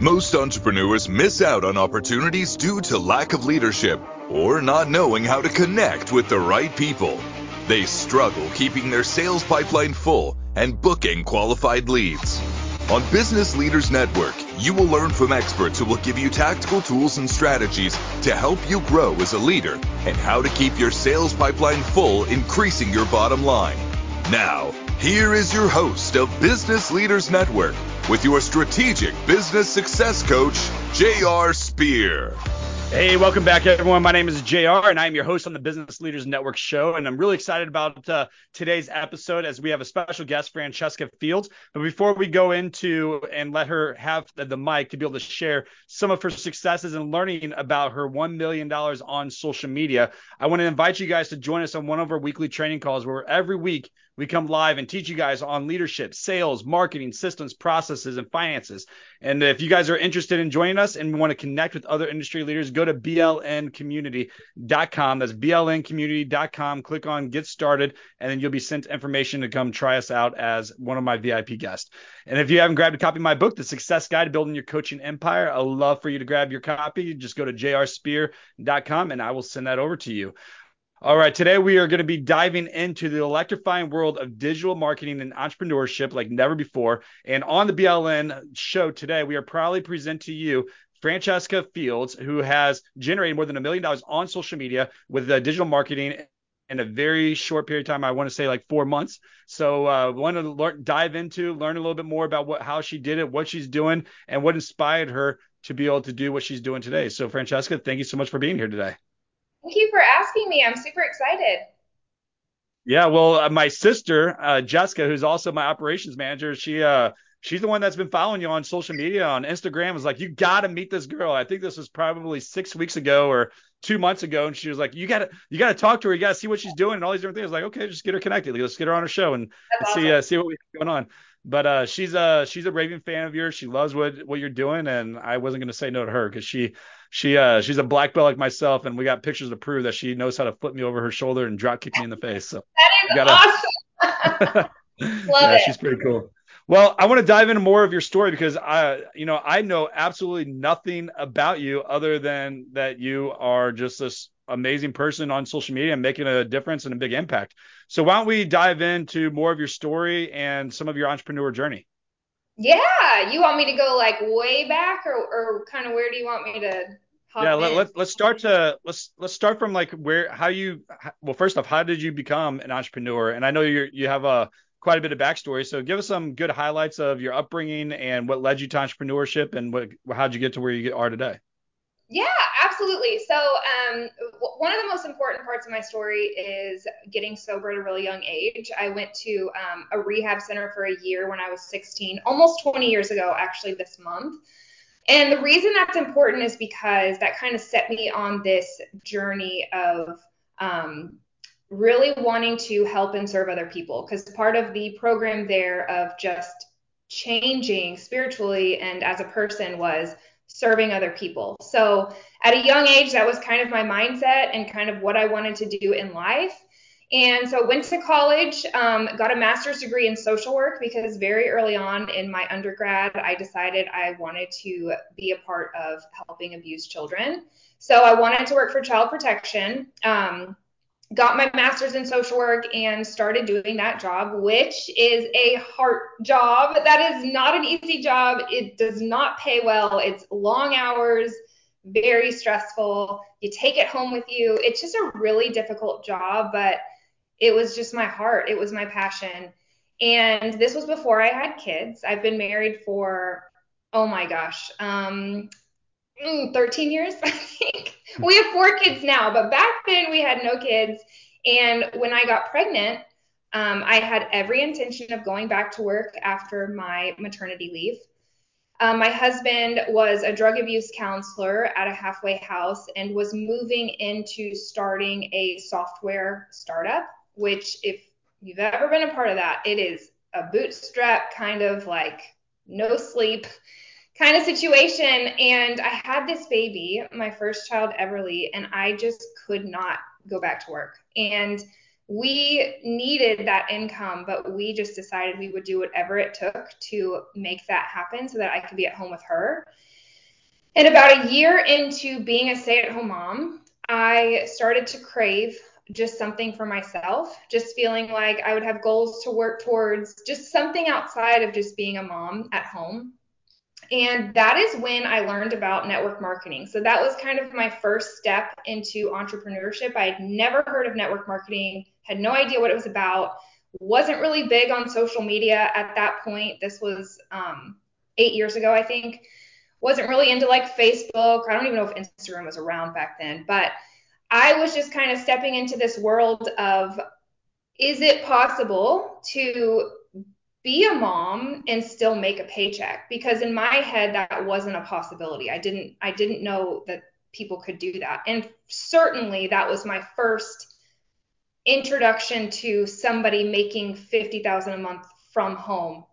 Most entrepreneurs miss out on opportunities due to lack of leadership or not knowing how to connect with the right people. They struggle keeping their sales pipeline full and booking qualified leads. On Business Leaders Network, you will learn from experts who will give you tactical tools and strategies to help you grow as a leader and how to keep your sales pipeline full, increasing your bottom line. Now, here is your host of Business Leaders Network with your strategic business success coach, J.R. Spear. Hey, welcome back, everyone. My name is JR, and I'm your host on the Business Leaders Network show. And I'm really excited about uh, today's episode as we have a special guest, Francesca Fields. But before we go into and let her have the, mic to be able to share some of her successes and learning about her $1 million on social media, I want to invite you guys to join us on one of our weekly training calls where every week we come live and teach you guys on leadership, sales, marketing, systems, processes, and finances. And if you guys are interested in joining us and want to connect with other industry leaders, go to blncommunity.com. That's blncommunity.com. Click on get started, and then you'll be sent information to come try us out as one of my VIP guests. And if you haven't grabbed a copy of my book, The Success Guide to Building Your Coaching Empire, I'd love for you to grab your copy. Just go to jrspear.com and I will send that over to you. All right, today we are going to be diving into the electrifying world of digital marketing and entrepreneurship like never before. And on the BLN show today, we are proudly present to you Francesca Fields, who has generated more than a million dollars on social media with uh, digital marketing in a very short period of time. I want to say like four months. So uh, want to learn, dive into, learn a little bit more about what how she did it, what she's doing, and what inspired her to be able to do what she's doing today. So Francesca, thank you so much for being here today. Thank you for asking me. I'm super excited. Yeah, well, uh, my sister uh, Jessica, who's also my operations manager, she uh, she's the one that's been following you on social media on Instagram. Was like, you got to meet this girl. I think this was probably six weeks ago or two months ago, and she was like, you got to you got to talk to her. You got to see what she's doing and all these different things. I was like, okay, just get her connected. Let's get her on her show and, and awesome. see uh, see what we have going on. But uh, she's a she's a raving fan of yours. She loves what what you're doing, and I wasn't going to say no to her because she she uh she's a black belt like myself, and we got pictures to prove that she knows how to flip me over her shoulder and drop kick me in the face. So that is gotta, awesome. Love yeah, it. she's pretty cool. Well, I want to dive into more of your story because I, you know, I know absolutely nothing about you other than that you are just this amazing person on social media and making a difference and a big impact. So why don't we dive into more of your story and some of your entrepreneur journey? Yeah, you want me to go like way back, or, or kind of where do you want me to? yeah, let, us let's start to let's let's start from like where how you well first off how did you become an entrepreneur? And I know you you have a quite a bit of backstory, so give us some good highlights of your upbringing and what led you to entrepreneurship and what how'd you get to where you are today? Yeah, absolutely. So, um, one of the most important parts of my story is getting sober at a really young age. I went to um, a rehab center for a year when I was 16, almost 20 years ago, actually, this month. And the reason that's important is because that kind of set me on this journey of um, really wanting to help and serve other people. Because part of the program there of just changing spiritually and as a person was serving other people. So at a young age, that was kind of my mindset and kind of what I wanted to do in life. And so went to college, um, got a master's degree in social work because very early on in my undergrad, I decided I wanted to be a part of helping abused children. So I wanted to work for child protection. Um, got my master's in social work and started doing that job, which is a hard job. That is not an easy job. It does not pay well. It's long hours, very stressful. You take it home with you. It's just a really difficult job, but it was just my heart. It was my passion. And this was before I had kids. I've been married for, oh my gosh, um, mm, 13 years, I think. We have four kids now, but back then we had no kids. And when I got pregnant, um, I had every intention of going back to work after my maternity leave. Um, my husband was a drug abuse counselor at a halfway house and was moving into starting a software startup, which, if you've ever been a part of that, it is a bootstrap kind of like no sleep kind of situation. And I had this baby, my first child, Everly, and I just could not go back to work. And we needed that income, but we just decided we would do whatever it took to make that happen so that I could be at home with her. And about a year into being a stay at home mom, I started to crave just something for myself, just feeling like I would have goals to work towards, just something outside of just being a mom at home. And that is when I learned about network marketing. So that was kind of my first step into entrepreneurship. I had never heard of network marketing, had no idea what it was about, wasn't really big on social media at that point. This was um, eight years ago, I think. Wasn't really into like Facebook. I don't even know if Instagram was around back then, but I was just kind of stepping into this world of is it possible to be a mom and still make a paycheck because in my head that wasn't a possibility. I didn't i didn't know that people could do that. And certainly that was my first introduction to somebody making 50,000 a month from home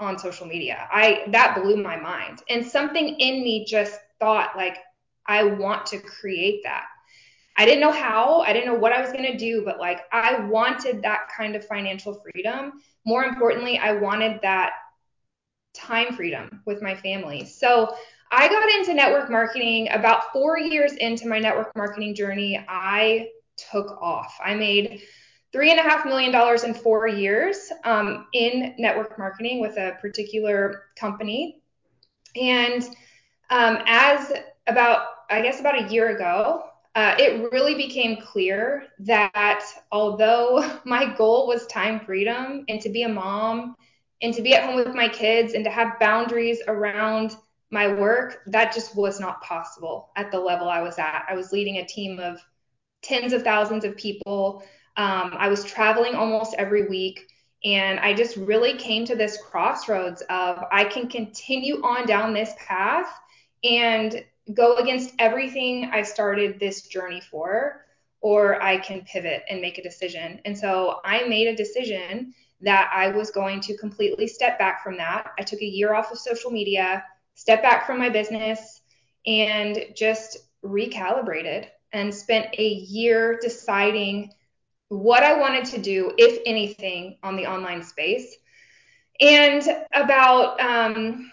on social media. I that blew my mind. And something in me just thought like i want to create that I didn't know how, I didn't know what I was going to do, but like I wanted that kind of financial freedom. More importantly, I wanted that time freedom with my family. So I got into network marketing about four years into my network marketing journey. I took off. I made three and a half million dollars in four years um, in network marketing with a particular company. And um, as about, I guess, about a year ago, uh, it really became clear that although my goal was time freedom and to be a mom and to be at home with my kids and to have boundaries around my work, that just was not possible at the level I was at. I was leading a team of tens of thousands of people. Um, I was traveling almost every week. And I just really came to this crossroads of I can continue on down this path and go against everything I started this journey for, or I can pivot and make a decision. And so I made a decision that I was going to completely step back from that. I took a year off of social media, step back from my business, and just recalibrated and spent a year deciding what I wanted to do, if anything, on the online space. And about um,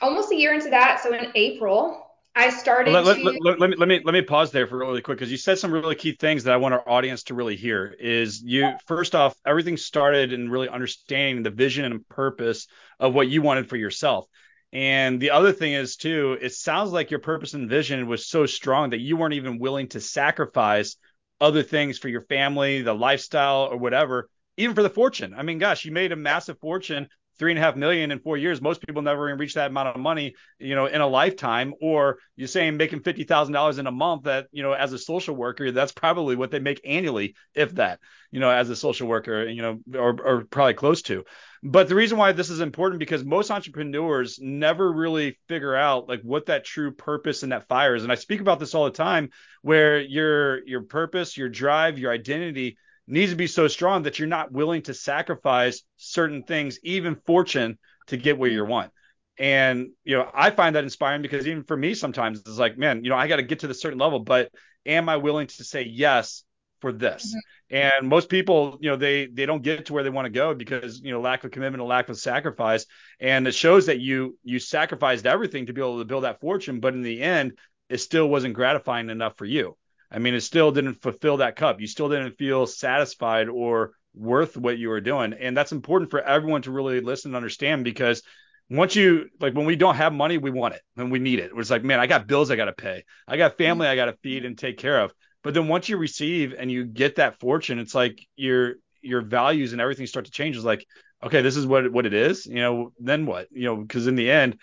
almost a year into that, so in April, I started let, to... let, let, let, me let me let me pause there for really quick because you said some really key things that I want our audience to really hear. Is you first off, everything started in really understanding the vision and purpose of what you wanted for yourself. And the other thing is too, it sounds like your purpose and vision was so strong that you weren't even willing to sacrifice other things for your family, the lifestyle, or whatever, even for the fortune. I mean, gosh, you made a massive fortune three and a half million in four years. Most people never even reach that amount of money, you know, in a lifetime. Or you're saying making fifty thousand dollars in a month that, you know, as a social worker, that's probably what they make annually, if that, you know, as a social worker, you know, or, or probably close to. But the reason why this is important because most entrepreneurs never really figure out like what that true purpose and that fire is. And I speak about this all the time, where your your purpose, your drive, your identity needs to be so strong that you're not willing to sacrifice certain things, even fortune, to get where you want. And you know, I find that inspiring because even for me, sometimes it's like, man, you know, I got to get to the certain level, but am I willing to say yes for this? Mm-hmm. And most people, you know, they they don't get to where they want to go because you know lack of commitment, a lack of sacrifice, and it shows that you you sacrificed everything to be able to build that fortune, but in the end, it still wasn't gratifying enough for you. I mean, it still didn't fulfill that cup. You still didn't feel satisfied or worth what you were doing. And that's important for everyone to really listen and understand because once you like when we don't have money, we want it and we need it. It's like, man, I got bills I got to pay. I got family I got to feed and take care of. But then once you receive and you get that fortune, it's like your your values and everything start to change. It's like, okay, this is what what it is. You know, then what? You know, because in the end,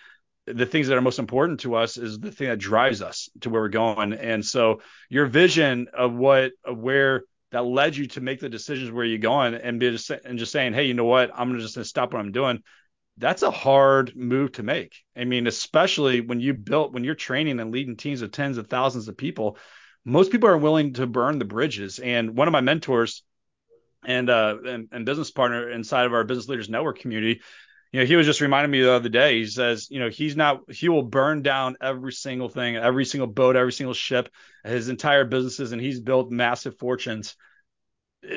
the things that are most important to us is the thing that drives us to where we're going. And so your vision of what of where that led you to make the decisions where you're going and be just and just saying, hey, you know what, I'm just gonna stop what I'm doing. That's a hard move to make. I mean, especially when you built when you're training and leading teams of tens of thousands of people, most people are willing to burn the bridges. And one of my mentors and uh and, and business partner inside of our business leaders network community you know, he was just reminding me the other day. He says, you know, he's not, he will burn down every single thing, every single boat, every single ship, his entire businesses, and he's built massive fortunes.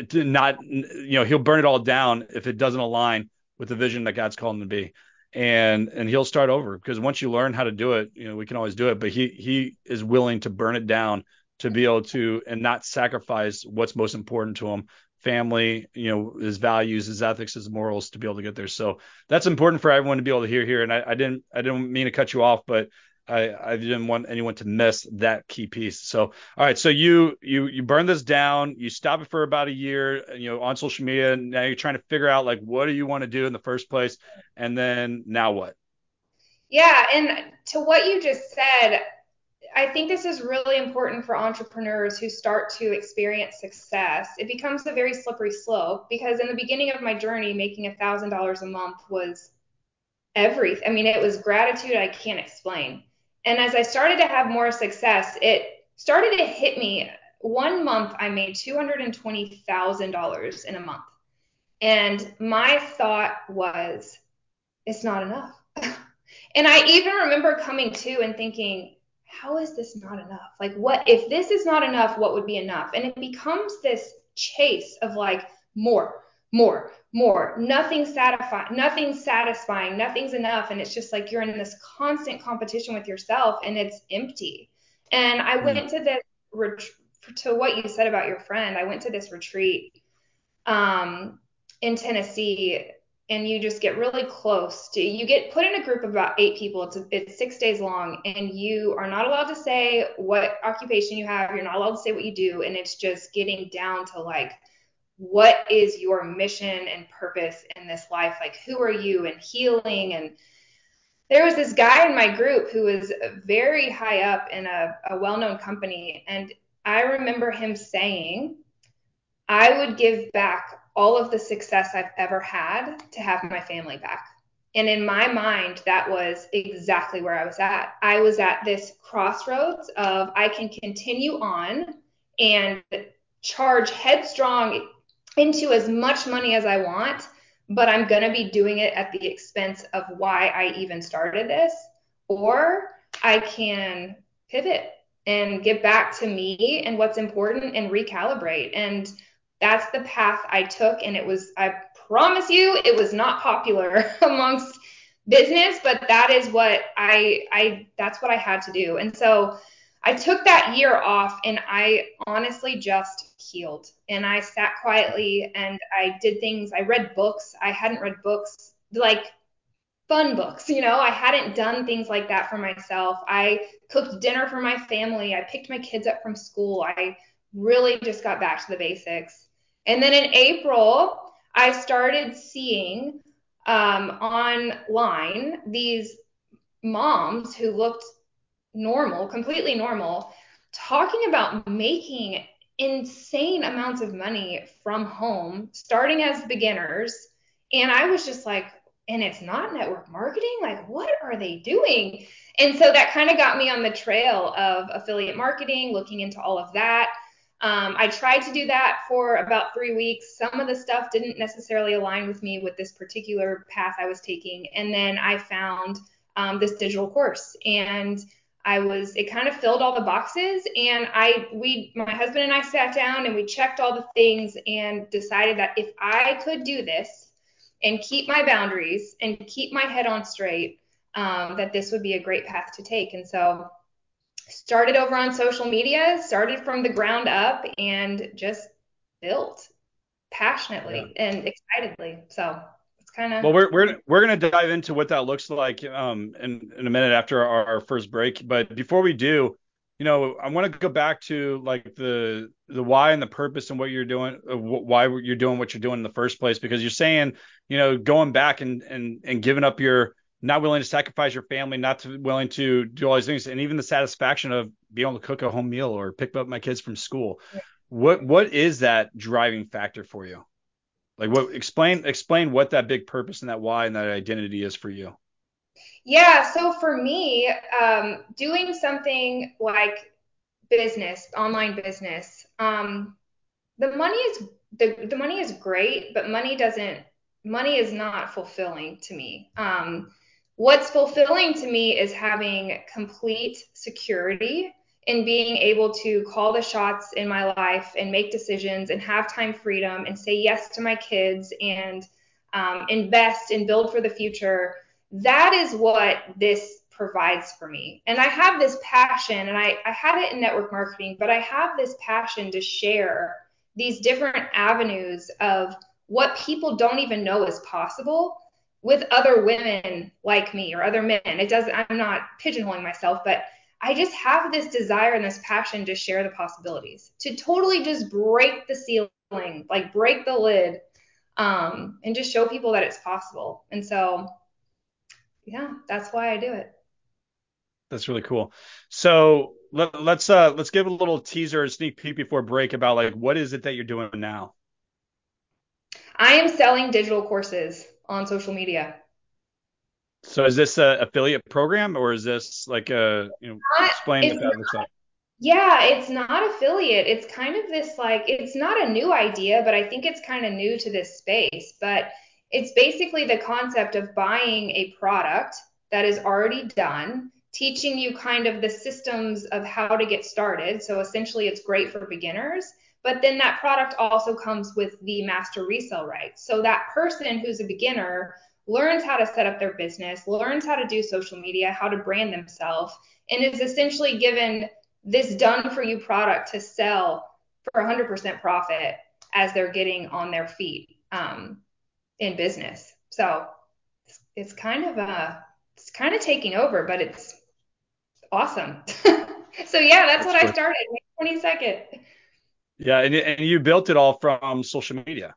To not you know he'll burn it all down if it doesn't align with the vision that God's called him to be. And and he'll start over because once you learn how to do it you know we can always do it but he he is willing to burn it down to be able to and not sacrifice what's most important to him family you know his values his ethics his morals to be able to get there so that's important for everyone to be able to hear here and I, I didn't i didn't mean to cut you off but I, I didn't want anyone to miss that key piece. So, all right. So you, you, you burn this down, you stop it for about a year, you know, on social media. And now you're trying to figure out like, what do you want to do in the first place? And then now what? Yeah. And to what you just said, I think this is really important for entrepreneurs who start to experience success. It becomes a very slippery slope because in the beginning of my journey, making a thousand dollars a month was everything. I mean, it was gratitude I can't explain. And as I started to have more success, it started to hit me. One month, I made $220,000 in a month. And my thought was, it's not enough. and I even remember coming to and thinking, how is this not enough? Like, what if this is not enough? What would be enough? And it becomes this chase of like more, more, more. Nothing satisfying, nothing satisfying, nothing's enough. And it's just like you're in this constant competition with yourself and it's empty. And I mm. went to this ret- to what you said about your friend. I went to this retreat um, in Tennessee and you just get really close to you get put in a group of about eight people it's, it's six days long and you are not allowed to say what occupation you have you're not allowed to say what you do and it's just getting down to like what is your mission and purpose in this life? Like, who are you and healing? And there was this guy in my group who was very high up in a, a well known company. And I remember him saying, I would give back all of the success I've ever had to have my family back. And in my mind, that was exactly where I was at. I was at this crossroads of I can continue on and charge headstrong into as much money as I want, but I'm going to be doing it at the expense of why I even started this. Or I can pivot and get back to me and what's important and recalibrate. And that's the path I took. And it was, I promise you, it was not popular amongst business, but that is what I, I, that's what I had to do. And so I took that year off and I honestly just healed. And I sat quietly and I did things. I read books. I hadn't read books like fun books, you know, I hadn't done things like that for myself. I cooked dinner for my family. I picked my kids up from school. I really just got back to the basics. And then in April, I started seeing um, online these moms who looked normal, completely normal, talking about making insane amounts of money from home, starting as beginners. And I was just like, and it's not network marketing? Like, what are they doing? And so that kind of got me on the trail of affiliate marketing, looking into all of that. Um, I tried to do that for about three weeks. Some of the stuff didn't necessarily align with me with this particular path I was taking. And then I found um, this digital course. And I was it kind of filled all the boxes and I we my husband and I sat down and we checked all the things and decided that if I could do this and keep my boundaries and keep my head on straight um, that this would be a great path to take and so started over on social media started from the ground up and just built passionately yeah. and excitedly so it's kind of. Well, we're we're we're gonna dive into what that looks like um in in a minute after our, our first break. But before we do, you know, I want to go back to like the the why and the purpose and what you're doing, uh, why you're doing what you're doing in the first place. Because you're saying, you know, going back and and and giving up your not willing to sacrifice your family, not to, willing to do all these things, and even the satisfaction of being able to cook a home meal or pick up my kids from school. Yeah. What what is that driving factor for you? Like what explain explain what that big purpose and that why and that identity is for you. Yeah, so for me, um, doing something like business, online business, um, the money is the, the money is great, but money doesn't money is not fulfilling to me. Um, what's fulfilling to me is having complete security in being able to call the shots in my life and make decisions and have time freedom and say yes to my kids and um, invest and build for the future. That is what this provides for me. And I have this passion, and I, I had it in network marketing, but I have this passion to share these different avenues of what people don't even know is possible with other women like me or other men. It does I'm not pigeonholing myself, but I just have this desire and this passion to share the possibilities, to totally just break the ceiling, like break the lid, um, and just show people that it's possible. And so, yeah, that's why I do it. That's really cool. So let, let's uh let's give a little teaser, a sneak peek before break about like what is it that you're doing now. I am selling digital courses on social media. So is this a affiliate program or is this like a you know uh, not, explain what that not, looks like? Yeah, it's not affiliate. It's kind of this like it's not a new idea, but I think it's kind of new to this space. But it's basically the concept of buying a product that is already done, teaching you kind of the systems of how to get started. So essentially it's great for beginners. But then that product also comes with the master resale rights. So that person who's a beginner learns how to set up their business, learns how to do social media, how to brand themselves, and is essentially given this done for you product to sell for 100% profit as they're getting on their feet um, in business. So it's, it's kind of a it's kind of taking over, but it's awesome. so yeah, that's, that's what I started May 22nd. Yeah, and and you built it all from social media,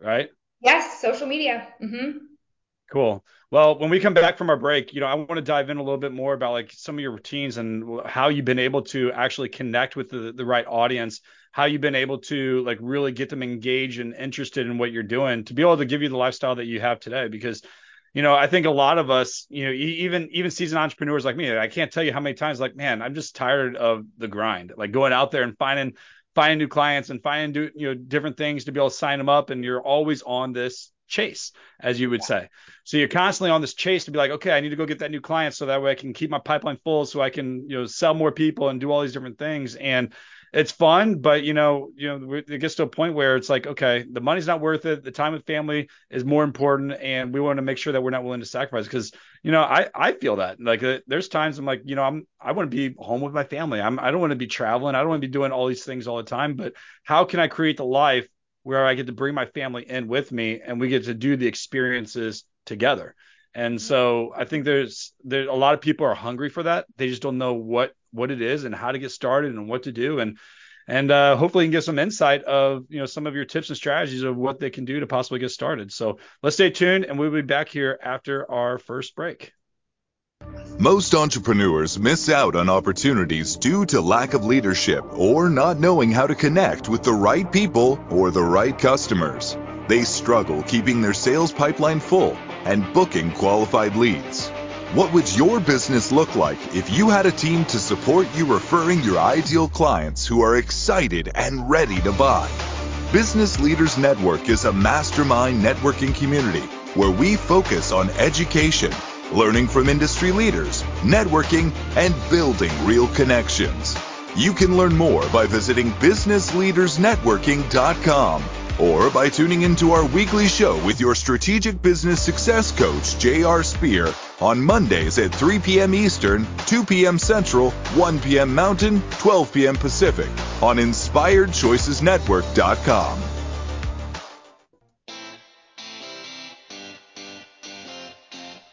right? Yes, social media. Mm-hmm. Cool. Well, when we come back from our break, you know, I want to dive in a little bit more about like some of your routines and how you've been able to actually connect with the, the right audience, how you've been able to like really get them engaged and interested in what you're doing to be able to give you the lifestyle that you have today. Because, you know, I think a lot of us, you know, even even seasoned entrepreneurs like me, I can't tell you how many times like, man, I'm just tired of the grind, like going out there and finding finding new clients and finding do, you know different things to be able to sign them up. And you're always on this chase, as you would say. So you're constantly on this chase to be like, okay, I need to go get that new client so that way I can keep my pipeline full so I can, you know, sell more people and do all these different things. And it's fun, but you know, you know, it gets to a point where it's like, okay, the money's not worth it. The time with family is more important, and we want to make sure that we're not willing to sacrifice. Because you know, I I feel that like uh, there's times I'm like, you know, I'm I want to be home with my family. I'm I don't want to be traveling. I don't want to be doing all these things all the time. But how can I create the life where I get to bring my family in with me and we get to do the experiences together. And so I think there's there a lot of people are hungry for that. They just don't know what what it is and how to get started and what to do. And and uh, hopefully you can get some insight of you know some of your tips and strategies of what they can do to possibly get started. So let's stay tuned and we'll be back here after our first break. Most entrepreneurs miss out on opportunities due to lack of leadership or not knowing how to connect with the right people or the right customers. They struggle keeping their sales pipeline full and booking qualified leads. What would your business look like if you had a team to support you referring your ideal clients who are excited and ready to buy? Business Leaders Network is a mastermind networking community where we focus on education learning from industry leaders, networking, and building real connections. You can learn more by visiting businessleadersnetworking.com or by tuning into our weekly show with your strategic business success coach, J.R. Spear, on Mondays at 3 p.m. Eastern, 2 p.m. Central, 1 p.m. Mountain, 12 p.m. Pacific on InspiredChoicesNetwork.com.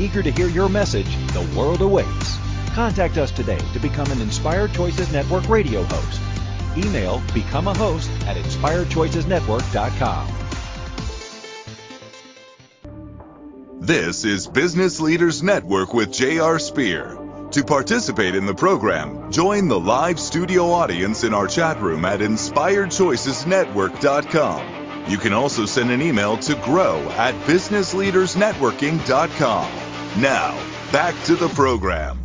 Eager to hear your message, the world awaits. Contact us today to become an Inspired Choices Network radio host. Email become a host at inspiredchoicesnetwork.com. This is Business Leaders Network with J.R. Spear To participate in the program, join the live studio audience in our chat room at inspiredchoicesnetwork.com. You can also send an email to grow at businessleadersnetworking.com. Now, back to the program.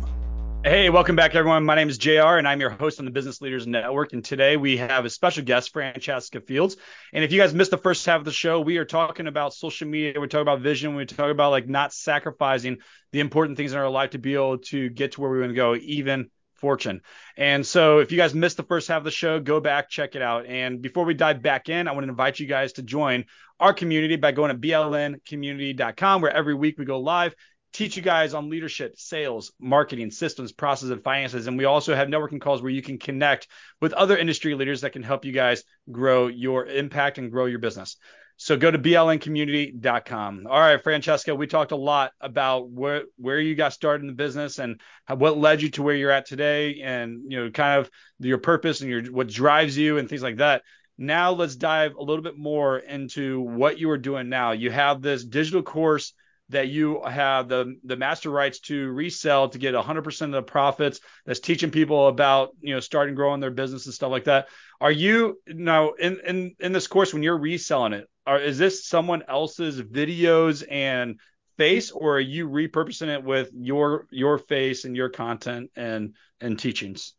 Hey, welcome back, everyone. My name is JR, and I'm your host on the Business Leaders Network. And today we have a special guest, Francesca Fields. And if you guys missed the first half of the show, we are talking about social media. We're talking about vision. We talk about like not sacrificing the important things in our life to be able to get to where we want to go, even fortune. And so if you guys missed the first half of the show, go back, check it out. And before we dive back in, I want to invite you guys to join our community by going to blncommunity.com, where every week we go live teach you guys on leadership, sales, marketing, systems, process, and finances. And we also have networking calls where you can connect with other industry leaders that can help you guys grow your impact and grow your business. So go to blncommunity.com. All right, Francesca, we talked a lot about where where you got started in the business and what led you to where you're at today, and you know, kind of your purpose and your what drives you and things like that. Now let's dive a little bit more into what you are doing now. You have this digital course that you have the the master rights to resell to get 100% of the profits that's teaching people about you know starting growing their business and stuff like that. Are you now in in in this course when you're reselling it are is this someone else's videos and face or are you repurposing it with your your face and your content and and teachings?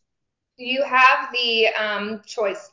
You have the um, choice.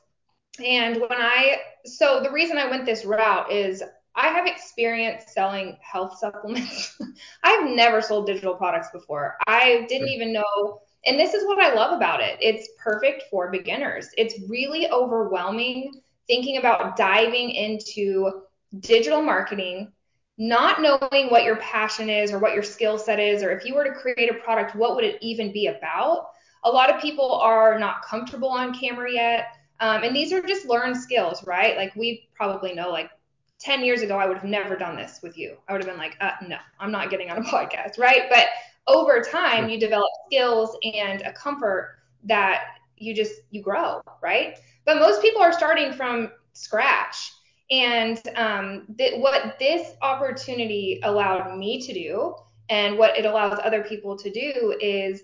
And when i so the reason i went this route is I have experience selling health supplements. I've never sold digital products before. I didn't even know. And this is what I love about it. It's perfect for beginners. It's really overwhelming thinking about diving into digital marketing, not knowing what your passion is or what your skill set is, or if you were to create a product, what would it even be about? A lot of people are not comfortable on camera yet. Um, and these are just learned skills, right? Like we probably know like 10 years ago, I would have never done this with you. I would have been like, uh, no, I'm not getting on a podcast, right? But over time, you develop skills and a comfort that you just you grow, right? But most people are starting from scratch. And um, th- what this opportunity allowed me to do, and what it allows other people to do, is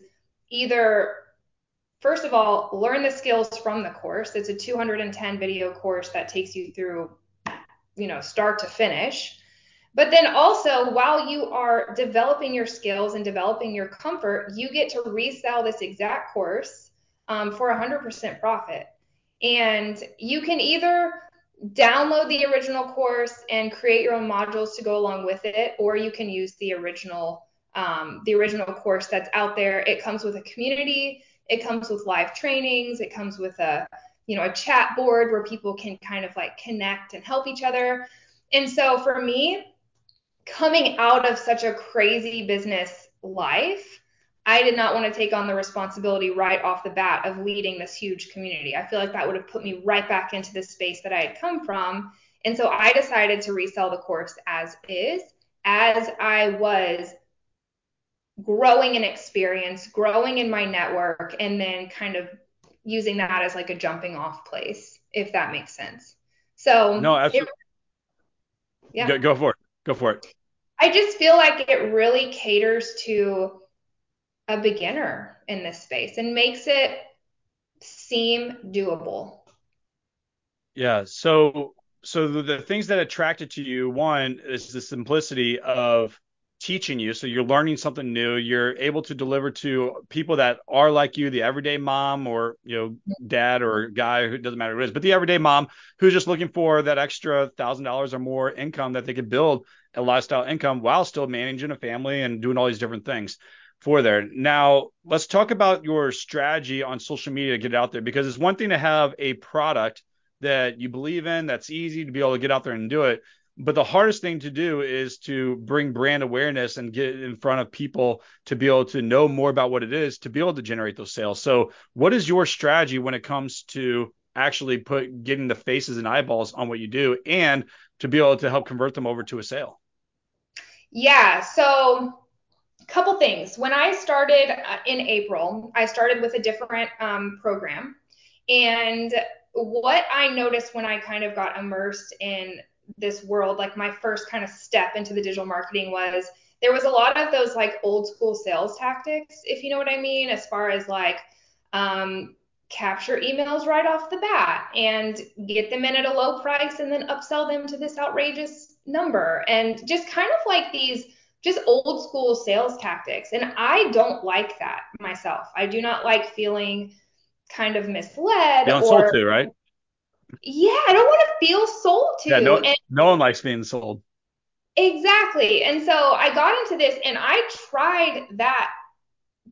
either first of all learn the skills from the course. It's a 210 video course that takes you through you know, start to finish. But then also, while you are developing your skills and developing your comfort, you get to resell this exact course um, for 100% profit. And you can either download the original course and create your own modules to go along with it, or you can use the original um, the original course that's out there. It comes with a community. It comes with live trainings. It comes with a you know, a chat board where people can kind of like connect and help each other. And so for me, coming out of such a crazy business life, I did not want to take on the responsibility right off the bat of leading this huge community. I feel like that would have put me right back into the space that I had come from. And so I decided to resell the course as is, as I was growing in experience, growing in my network, and then kind of using that as like a jumping off place, if that makes sense. So no, absolutely. It, yeah. Go, go for it. Go for it. I just feel like it really caters to a beginner in this space and makes it seem doable. Yeah. So so the, the things that attracted to you, one is the simplicity of teaching you. So you're learning something new. You're able to deliver to people that are like you, the everyday mom or you know dad or guy who doesn't matter who it is, but the everyday mom who's just looking for that extra thousand dollars or more income that they could build a lifestyle income while still managing a family and doing all these different things for there. Now let's talk about your strategy on social media to get it out there because it's one thing to have a product that you believe in that's easy to be able to get out there and do it but the hardest thing to do is to bring brand awareness and get in front of people to be able to know more about what it is to be able to generate those sales. So, what is your strategy when it comes to actually put getting the faces and eyeballs on what you do and to be able to help convert them over to a sale? Yeah, so a couple things. When I started uh, in April, I started with a different um, program. And what I noticed when I kind of got immersed in this world, like my first kind of step into the digital marketing was there was a lot of those like old school sales tactics, if you know what I mean, as far as like um, capture emails right off the bat and get them in at a low price and then upsell them to this outrageous number and just kind of like these just old school sales tactics. And I don't like that myself. I do not like feeling kind of misled. Feeling or, sold to, right? Yeah, I don't want to feel sold to. Yeah, no, and, no one likes being sold. Exactly. And so I got into this and I tried that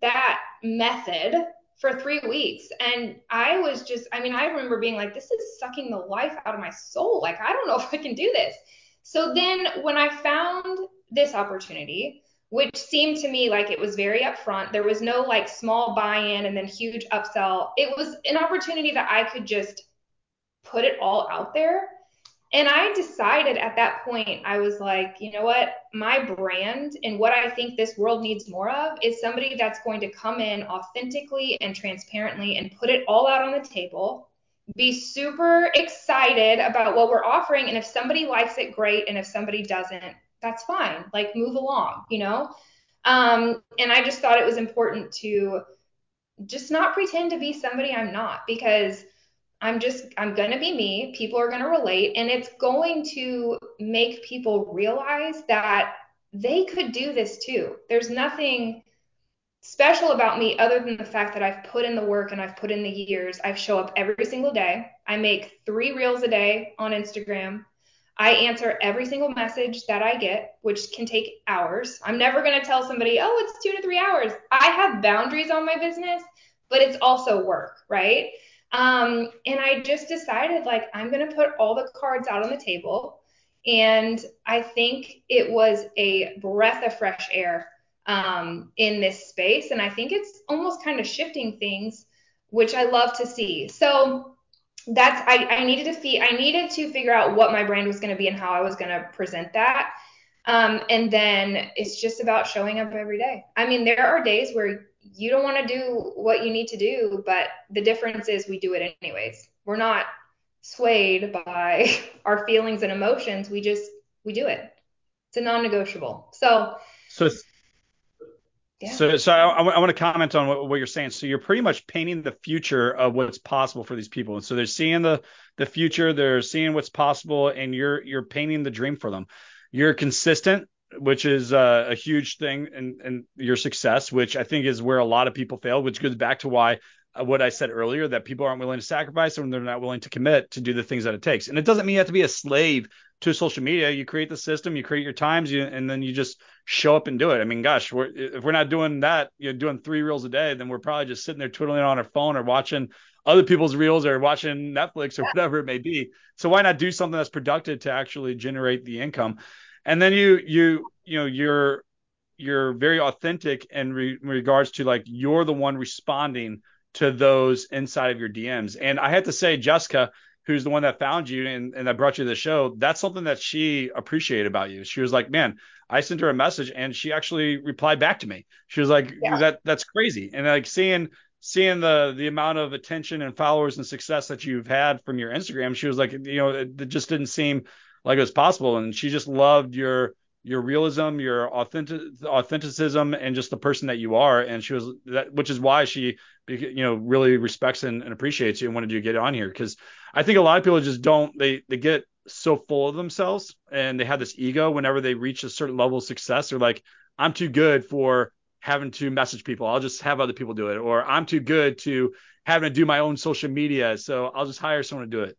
that method for three weeks. And I was just, I mean, I remember being like, this is sucking the life out of my soul. Like, I don't know if I can do this. So then when I found this opportunity, which seemed to me like it was very upfront, there was no like small buy in and then huge upsell. It was an opportunity that I could just put it all out there and I decided at that point, I was like, you know what? My brand and what I think this world needs more of is somebody that's going to come in authentically and transparently and put it all out on the table, be super excited about what we're offering. And if somebody likes it, great. And if somebody doesn't, that's fine. Like move along, you know? Um, and I just thought it was important to just not pretend to be somebody I'm not because I'm just, I'm going to be me. People are going to relate. And it's going to make people realize that they could do this too. There's nothing special about me other than the fact that I've put in the work and I've put in the years. I show up every single day. I make three reels a day on Instagram. I answer every single message that I get, which can take hours. I'm never going to tell somebody, oh, it's two to three hours. I have boundaries on my business, but it's also work, right? Um, and I just decided like I'm going to put all the cards out on the table. And I think it was a breath of fresh air um, in this space. And I think it's almost kind of shifting things, which I love to see. So that's I, I needed to fee I needed to figure out what my brand was going to be and how I was going to present that. Um, and then it's just about showing up every day. I mean, there are days where you don't want to do what you need to do, but the difference is we do it anyways. We're not swayed by our feelings and emotions. We just we do it. It's a non-negotiable. So so yeah. So, so I, I, want to comment on what, what, you're saying. So you're pretty much painting the future of what's possible for these people. And so they're seeing the the future, they're seeing what's possible, and you're you're painting the dream for them. You're consistent which is uh, a huge thing in, in your success, which I think is where a lot of people fail, which goes back to why uh, what I said earlier that people aren't willing to sacrifice and they're not willing to commit to do the things that it takes. And it doesn't mean you have to be a slave to social media. You create the system, you create your times, you, and then you just show up and do it. I mean, gosh, we're, if we're not doing that, you're doing three reels a day, then we're probably just sitting there twiddling on our phone or watching other people's reels or watching Netflix or whatever it may be. So why not do something that's productive to actually generate the income? And then you you you know you're you're very authentic in, re- in regards to like you're the one responding to those inside of your DMs. And I had to say, Jessica, who's the one that found you and, and that brought you to the show, that's something that she appreciated about you. She was like, man, I sent her a message and she actually replied back to me. She was like, yeah. that that's crazy. And like seeing seeing the the amount of attention and followers and success that you've had from your Instagram, she was like, you know, it, it just didn't seem like it was possible. And she just loved your your realism, your authentic authenticism, and just the person that you are. And she was that, which is why she, you know, really respects and, and appreciates you and wanted you to get on here because I think a lot of people just don't they they get so full of themselves and they have this ego whenever they reach a certain level of success. They're like, I'm too good for having to message people. I'll just have other people do it, or I'm too good to having to do my own social media, so I'll just hire someone to do it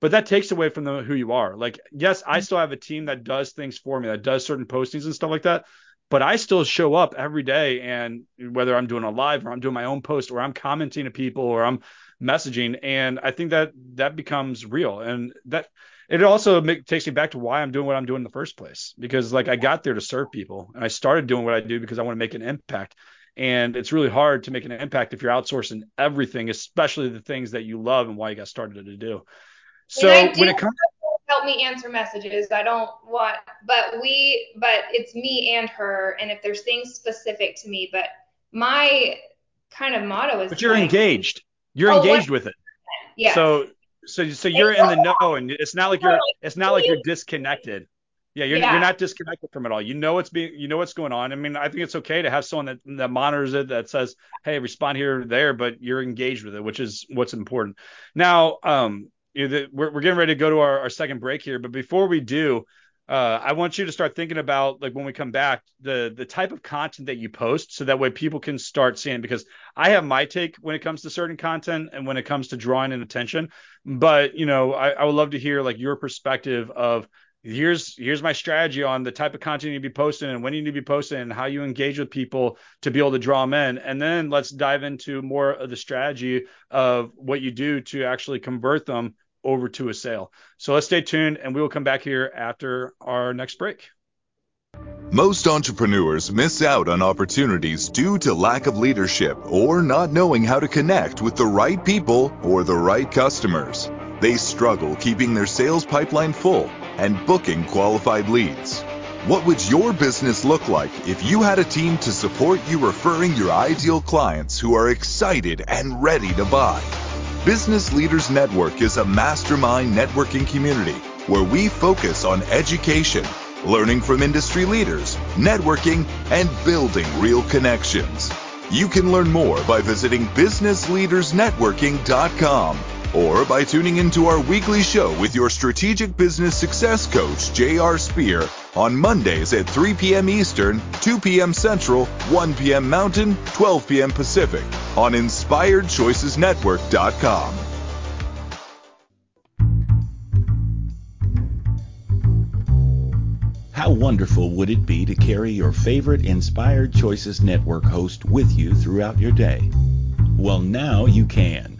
but that takes away from the, who you are. Like, yes, I mm-hmm. still have a team that does things for me, that does certain postings and stuff like that. But I still show up every day, and whether I'm doing a live or I'm doing my own post or I'm commenting to people or I'm messaging, and I think that that becomes real, and that it also make, takes me back to why I'm doing what I'm doing in the first place. Because like I got there to serve people, and I started doing what I do because I want to make an impact. And it's really hard to make an impact if you're outsourcing everything, especially the things that you love and why you got started to do. So when it comes to help me answer messages. I don't want, but we, but it's me and her. And if there's things specific to me, but my kind of motto is. But you're like, engaged. You're oh, engaged with it. Yeah. So, so, so you're in the know, and it's not like you're, it's not like you're disconnected. Yeah, you're yeah. you're not disconnected from it all. You know what's being you know what's going on. I mean, I think it's okay to have someone that that monitors it that says, "Hey, respond here or there," but you're engaged with it, which is what's important. Now, um, you know, we're we're getting ready to go to our, our second break here, but before we do, uh, I want you to start thinking about like when we come back the the type of content that you post, so that way people can start seeing. Because I have my take when it comes to certain content and when it comes to drawing in attention, but you know I, I would love to hear like your perspective of here's here's my strategy on the type of content you need to be posting and when you need to be posting and how you engage with people to be able to draw them in and then let's dive into more of the strategy of what you do to actually convert them over to a sale. So let's stay tuned and we will come back here after our next break. Most entrepreneurs miss out on opportunities due to lack of leadership or not knowing how to connect with the right people or the right customers. They struggle keeping their sales pipeline full and booking qualified leads. What would your business look like if you had a team to support you referring your ideal clients who are excited and ready to buy? Business Leaders Network is a mastermind networking community where we focus on education, learning from industry leaders, networking, and building real connections. You can learn more by visiting businessleadersnetworking.com or by tuning into our weekly show with your strategic business success coach, J.R. Spear, on Mondays at 3 p.m. Eastern, 2 p.m. Central, 1 p.m. Mountain, 12 p.m. Pacific on InspiredChoicesNetwork.com. How wonderful would it be to carry your favorite Inspired Choices Network host with you throughout your day? Well, now you can.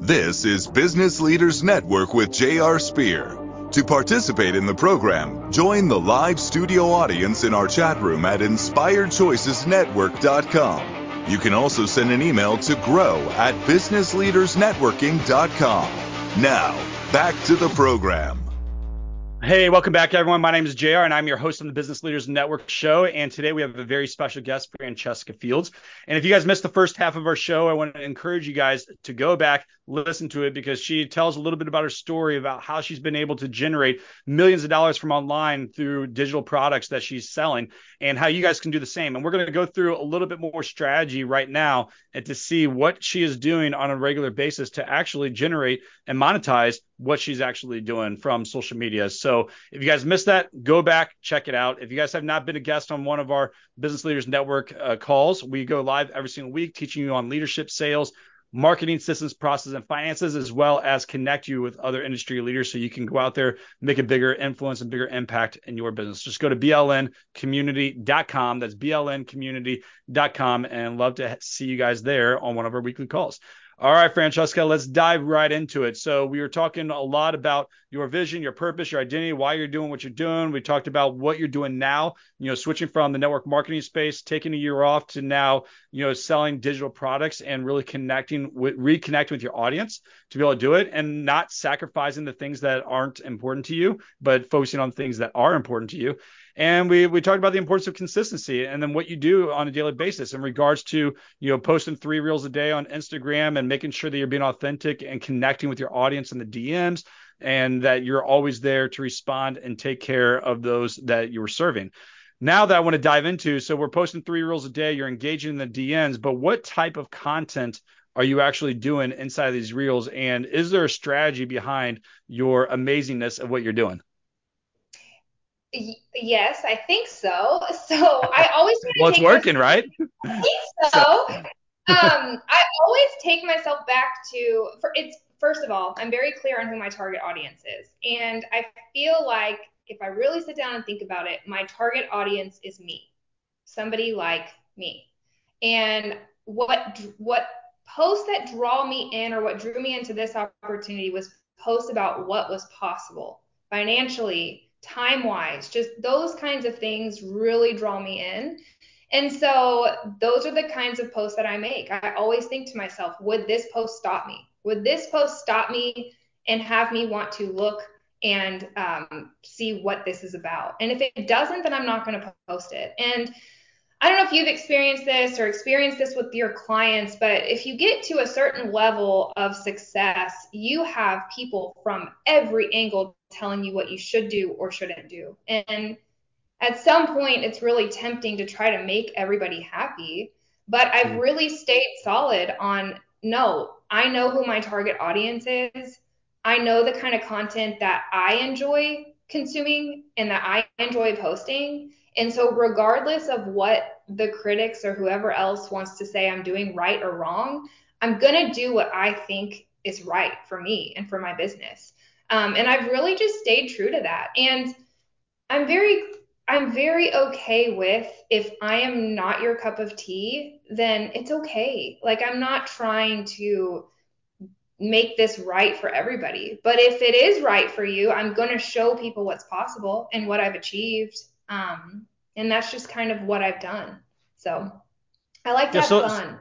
This is Business Leaders Network with J.R. Spear. To participate in the program, join the live studio audience in our chat room at inspiredchoicesnetwork.com. You can also send an email to grow at businessleadersnetworking.com. Now, back to the program. Hey, welcome back, everyone. My name is JR, and I'm your host on the Business Leaders Network show. And today we have a very special guest, Francesca Fields. And if you guys missed the first half of our show, I want to encourage you guys to go back, listen to it, because she tells a little bit about her story about how she's been able to generate millions of dollars from online through digital products that she's selling, and how you guys can do the same. And we're going to go through a little bit more strategy right now and to see what she is doing on a regular basis to actually generate and monetize what she's actually doing from social media. So if you guys missed that, go back, check it out. If you guys have not been a guest on one of our Business Leaders Network uh, calls, we go live every single week teaching you on leadership, sales, marketing systems, process, and finances, as well as connect you with other industry leaders so you can go out there, make a bigger influence and bigger impact in your business. Just go to blncommunity.com. That's blncommunity.com and love to see you guys there on one of our weekly calls. All right, Francesca, let's dive right into it. So, we were talking a lot about your vision, your purpose, your identity, why you're doing what you're doing. We talked about what you're doing now, you know, switching from the network marketing space, taking a year off to now, you know, selling digital products and really connecting with reconnecting with your audience to be able to do it and not sacrificing the things that aren't important to you, but focusing on things that are important to you. And we we talked about the importance of consistency and then what you do on a daily basis in regards to you know posting three reels a day on Instagram and making sure that you're being authentic and connecting with your audience in the DMs and that you're always there to respond and take care of those that you were serving. Now that I want to dive into, so we're posting three reels a day, you're engaging in the DMs, but what type of content are you actually doing inside of these reels? And is there a strategy behind your amazingness of what you're doing? Yes, I think so. So I always well, it's working, right? I think so. um, I always take myself back to for it's first of all, I'm very clear on who my target audience is, and I feel like if I really sit down and think about it, my target audience is me, somebody like me, and what what posts that draw me in or what drew me into this opportunity was posts about what was possible financially time wise, just those kinds of things really draw me in. And so those are the kinds of posts that I make. I always think to myself, would this post stop me? Would this post stop me and have me want to look and um, see what this is about? And if it doesn't, then I'm not going to post it. And I don't know if you've experienced this or experienced this with your clients, but if you get to a certain level of success, you have people from every angle telling you what you should do or shouldn't do. And at some point, it's really tempting to try to make everybody happy. But I've mm. really stayed solid on no, I know who my target audience is. I know the kind of content that I enjoy consuming and that I enjoy posting. And so, regardless of what the critics or whoever else wants to say I'm doing right or wrong, I'm going to do what I think is right for me and for my business. Um, and I've really just stayed true to that. And I'm very I'm very okay with if I am not your cup of tea, then it's okay. Like I'm not trying to make this right for everybody. But if it is right for you, I'm going to show people what's possible and what I've achieved. Um, and that's just kind of what I've done. So I like to yeah, have so, fun.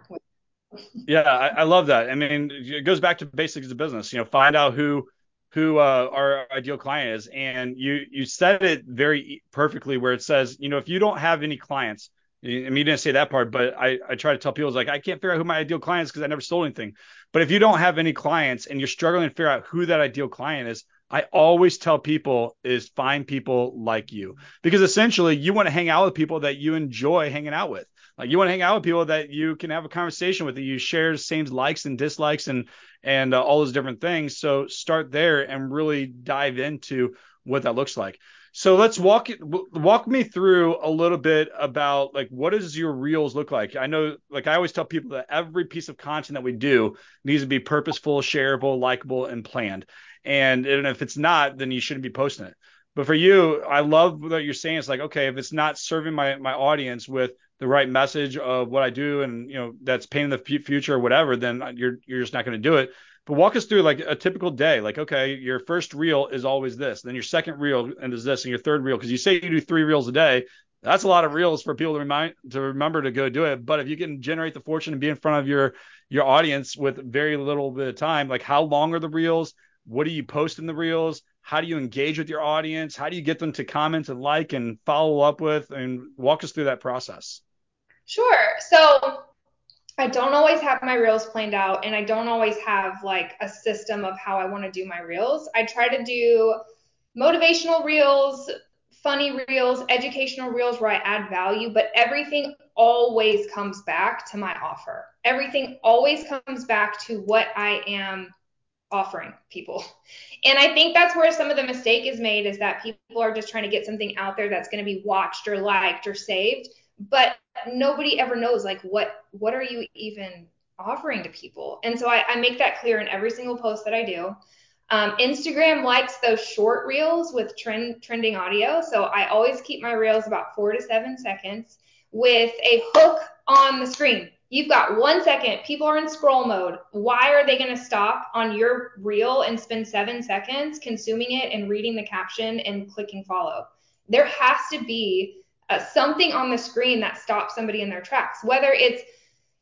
yeah, I, I, love that. I mean, it goes back to basics of business. You know, find out who who uh, our ideal client is, and you you said it very perfectly where it says, you know, if you don't have any clients, I mean, you didn't say that part, but I, I try to tell people, like, I can't figure out who my ideal client is because I never sold anything. But if you don't have any clients and you're struggling to figure out who that ideal client is, I always tell people is find people like you because essentially you want to hang out with people that you enjoy hanging out with. Like you want to hang out with people that you can have a conversation with, that you share the same likes and dislikes and and uh, all those different things. So start there and really dive into what that looks like. So let's walk walk me through a little bit about like what does your reels look like? I know like I always tell people that every piece of content that we do needs to be purposeful, shareable, likable, and planned. And, and if it's not, then you shouldn't be posting it. But for you, I love what you're saying. It's like, okay, if it's not serving my my audience with the right message of what I do and you know that's painting the future or whatever, then you're you're just not going to do it. But walk us through like a typical day. Like, okay, your first reel is always this, then your second reel and is this, and your third reel because you say you do three reels a day. That's a lot of reels for people to remind to remember to go do it. But if you can generate the fortune and be in front of your your audience with very little bit of time, like how long are the reels? What do you post in the reels? How do you engage with your audience? How do you get them to comment and like and follow up with and walk us through that process? Sure. So I don't always have my reels planned out and I don't always have like a system of how I want to do my reels. I try to do motivational reels, funny reels, educational reels where I add value, but everything always comes back to my offer. Everything always comes back to what I am offering people. And I think that's where some of the mistake is made is that people are just trying to get something out there that's going to be watched or liked or saved but nobody ever knows like what what are you even offering to people? And so I, I make that clear in every single post that i do. Um, instagram likes those short reels with trend trending audio. So i always keep my reels about four to seven seconds with a hook on the screen. You've got one second. People are in scroll mode. Why are they going to stop on your reel and spend seven seconds consuming it and reading the caption and clicking follow? There has to be uh, something on the screen that stops somebody in their tracks, whether it's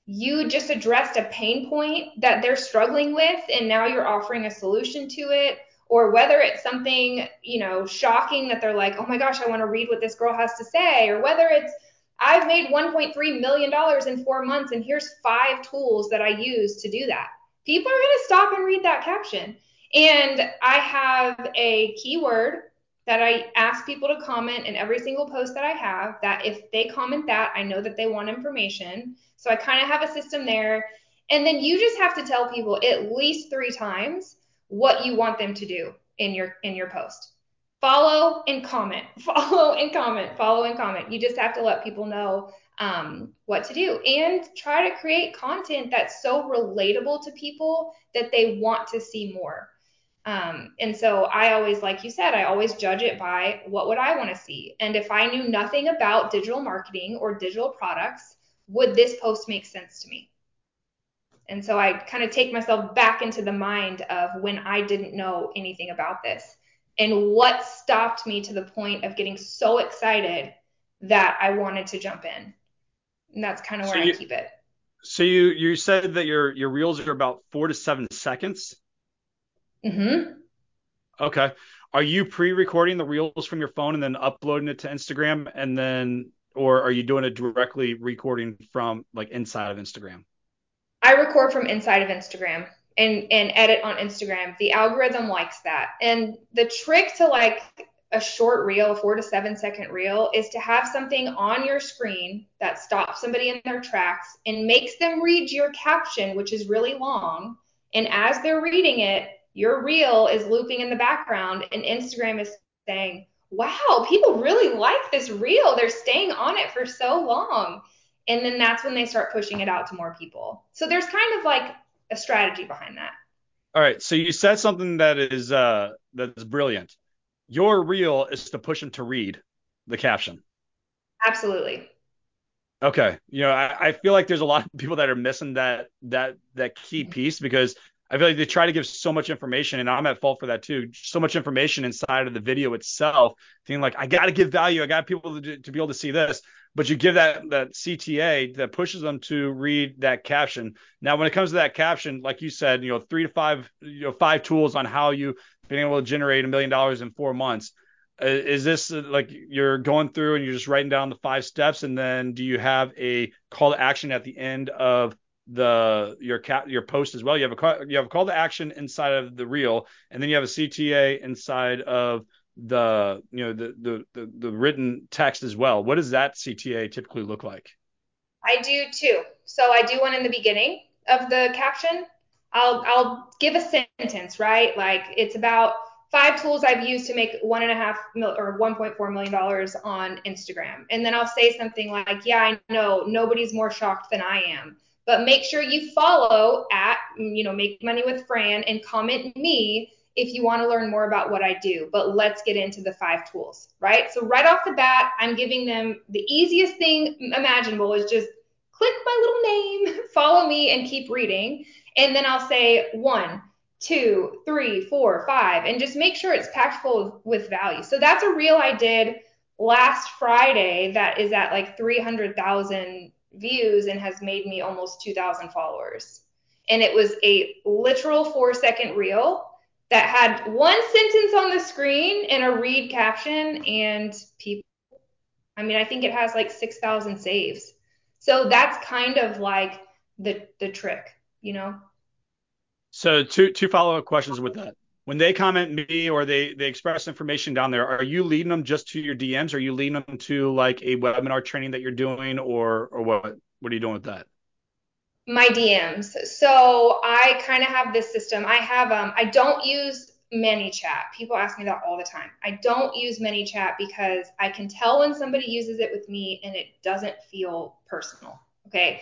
you just addressed a pain point that they're struggling with and now you're offering a solution to it or whether it's something you know shocking that they're like oh my gosh i want to read what this girl has to say. Or whether it's i've made 1.3 million dollars in four months and here's five tools that i use to do that. People are going to stop and read that caption. And i have a keyword that I ask people to comment in every single post that I have. That if they comment that, I know that they want information. So I kind of have a system there. And then you just have to tell people at least three times what you want them to do in your in your post. Follow and comment. Follow and comment. Follow and comment. You just have to let people know um, what to do and try to create content that's so relatable to people that they want to see more. Um, and so I always, like you said, I always judge it by what would I want to see. And if I knew nothing about digital marketing or digital products, would this post make sense to me? And so I kind of take myself back into the mind of when I didn't know anything about this. and what stopped me to the point of getting so excited that I wanted to jump in. And that's kind of where you, I keep it. So you you said that your your reels are about four to seven seconds. Mm-hmm. Okay. Are you pre-recording the reels from your phone and then uploading it to Instagram, and then, or are you doing it directly recording from like inside of Instagram? I record from inside of Instagram and and edit on Instagram. The algorithm likes that. And the trick to like a short reel, a four to seven second reel, is to have something on your screen that stops somebody in their tracks and makes them read your caption, which is really long. And as they're reading it, your reel is looping in the background, and Instagram is saying, Wow, people really like this reel. They're staying on it for so long. And then that's when they start pushing it out to more people. So there's kind of like a strategy behind that. All right. So you said something that is uh that's brilliant. Your reel is to push them to read the caption. Absolutely. Okay. You know, I, I feel like there's a lot of people that are missing that that that key piece because I feel like they try to give so much information, and I'm at fault for that too. So much information inside of the video itself, thinking like I got to give value, I got people to, to be able to see this, but you give that that CTA that pushes them to read that caption. Now, when it comes to that caption, like you said, you know, three to five, you know, five tools on how you being able to generate a million dollars in four months. Is this uh, like you're going through and you're just writing down the five steps, and then do you have a call to action at the end of the your cat your post as well. You have a call, you have a call to action inside of the reel, and then you have a CTA inside of the you know the, the the the written text as well. What does that CTA typically look like? I do too. So I do one in the beginning of the caption. I'll I'll give a sentence, right? Like it's about five tools I've used to make one and a half mil or 1.4 million dollars on Instagram, and then I'll say something like, "Yeah, I know nobody's more shocked than I am." But make sure you follow at, you know, Make Money with Fran and comment me if you want to learn more about what I do. But let's get into the five tools, right? So right off the bat, I'm giving them the easiest thing imaginable is just click my little name, follow me, and keep reading. And then I'll say one, two, three, four, five, and just make sure it's packed full with value. So that's a reel I did last Friday that is at like 300,000 views and has made me almost 2,000 followers. And it was a literal four second reel that had one sentence on the screen and a read caption, and people, I mean, I think it has like 6,000 saves. So that's kind of like the the trick, you know. So two two follow up questions with that. When they comment me or they they express information down there, are you leading them just to your DMs? Are you leading them to like a webinar training that you're doing, or or what? What are you doing with that? My DMs. So I kind of have this system. I have um I don't use ManyChat. People ask me that all the time. I don't use ManyChat because I can tell when somebody uses it with me and it doesn't feel personal. Okay.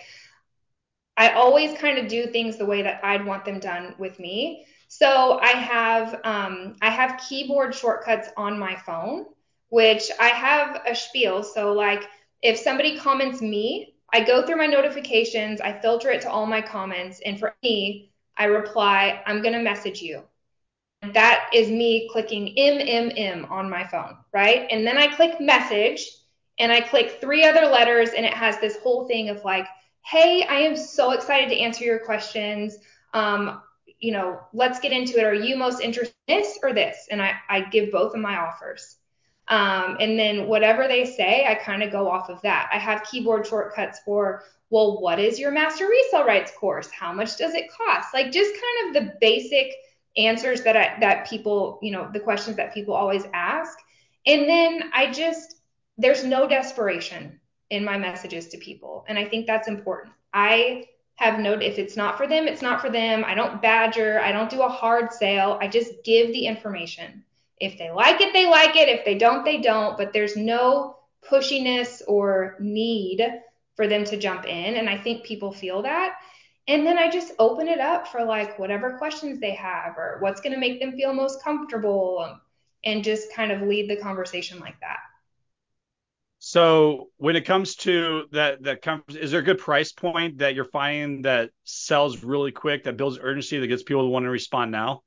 I always kind of do things the way that I'd want them done with me. So I have um, I have keyboard shortcuts on my phone, which I have a spiel. So like if somebody comments me, I go through my notifications, I filter it to all my comments, and for me, I reply, I'm gonna message you. That is me clicking MMM on my phone, right? And then I click message and I click three other letters and it has this whole thing of like, hey, I am so excited to answer your questions. Um, you know, let's get into it. Are you most interested in this or this? And I, I give both of my offers. Um, and then whatever they say, I kind of go off of that. I have keyboard shortcuts for, well, what is your master resale rights course? How much does it cost? Like just kind of the basic answers that I, that people, you know, the questions that people always ask. And then I just, there's no desperation in my messages to people. And I think that's important. I have no if it's not for them it's not for them. I don't badger. I don't do a hard sale. I just give the information. If they like it they like it. If they don't they don't. But there's no pushiness or need for them to jump in. And i think people feel that. And then i just open it up for like whatever questions they have or what's going to make them feel most comfortable and just kind of lead the conversation like that so when it comes to that, that comes, is there a good price point that you're finding that sells really quick, that builds urgency, that gets people to want to respond now?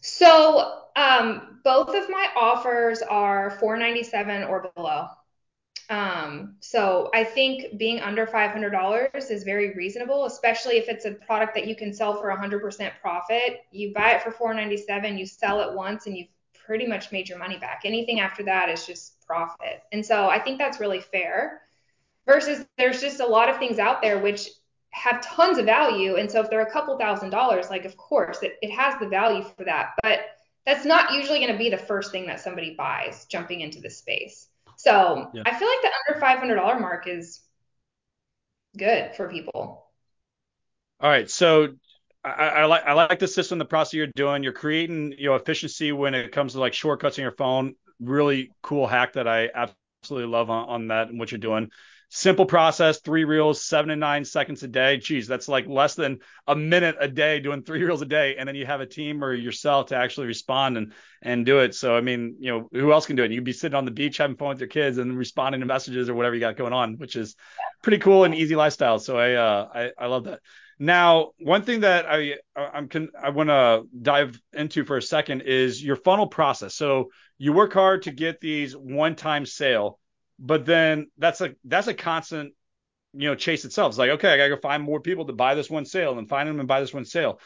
So um, both of my offers are 497 or below. Um, so I think being under $500 is very reasonable, especially if it's a product that you can sell for 100% profit. You buy it for 497, you sell it once, and you've pretty much made your money back. Anything after that is just profit. And so I think that's really fair. Versus there's just a lot of things out there which have tons of value. And so if they're a couple thousand dollars, like of course it, it has the value for that. But that's not usually going to be the first thing that somebody buys jumping into this space. So yeah. I feel like the under $500 mark is good for people. All right. So I, I, like I like the system, the process you're doing. You're creating you know efficiency when it comes to like shortcuts on your phone. Really cool hack that I absolutely love on, on that and what you're doing. Simple process, three reels, seven to nine seconds a day. Geez, that's like less than a minute a day doing three reels a day. And then you have a team or yourself to actually respond and and do it. So I mean, you know, who else can do it? You'd be sitting on the beach having fun with your kids and responding to messages or whatever you got going on, which is pretty cool and easy lifestyle. So I uh I, I love that. Now, one thing that I uh, I'm con- I want to dive into for a second is your funnel process. So you work hard to get these one-time sale but then that's a that's a constant you know chase itself. It's like okay, I gotta go find more people to buy this one sale and find them and buy this one sale.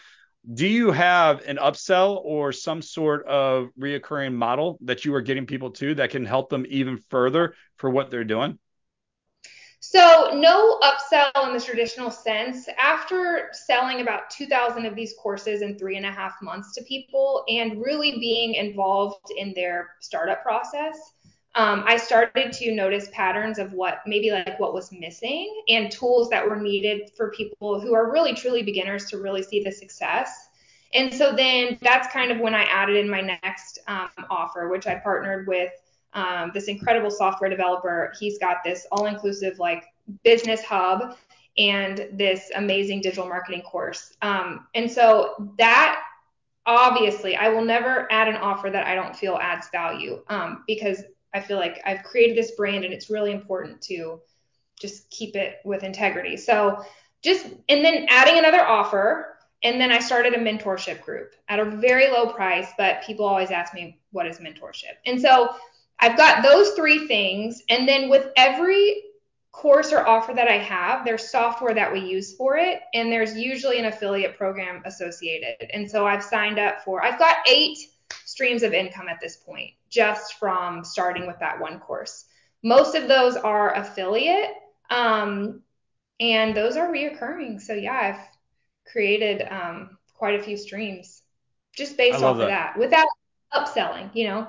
Do you have an upsell or some sort of reoccurring model that you are getting people to that can help them even further for what they're doing? So no upsell in the traditional sense. After selling about 2,000 of these courses in three and a half months to people and really being involved in their startup process, um, I started to notice patterns of what maybe like what was missing and tools that were needed for people who are really truly beginners to really see the success. And so then that's kind of when I added in my next um, offer, which I partnered with um, this incredible software developer. He's got this all inclusive like business hub and this amazing digital marketing course. Um, and so that obviously I will never add an offer that I don't feel adds value um, because I feel like I've created this brand and it's really important to just keep it with integrity. So just and then adding another offer and then I started a mentorship group at a very low price, but people always ask me what is mentorship. And so I've got those three things and then with every course or offer that I have, there's software that we use for it, and there's usually an affiliate program associated. And so I've signed up for, I've got eight streams of income at this point just from starting with that one course. Most of those are affiliate, um, and those are reoccurring. So yeah, I've created um, quite a few streams just based off that. of that without upselling, you know.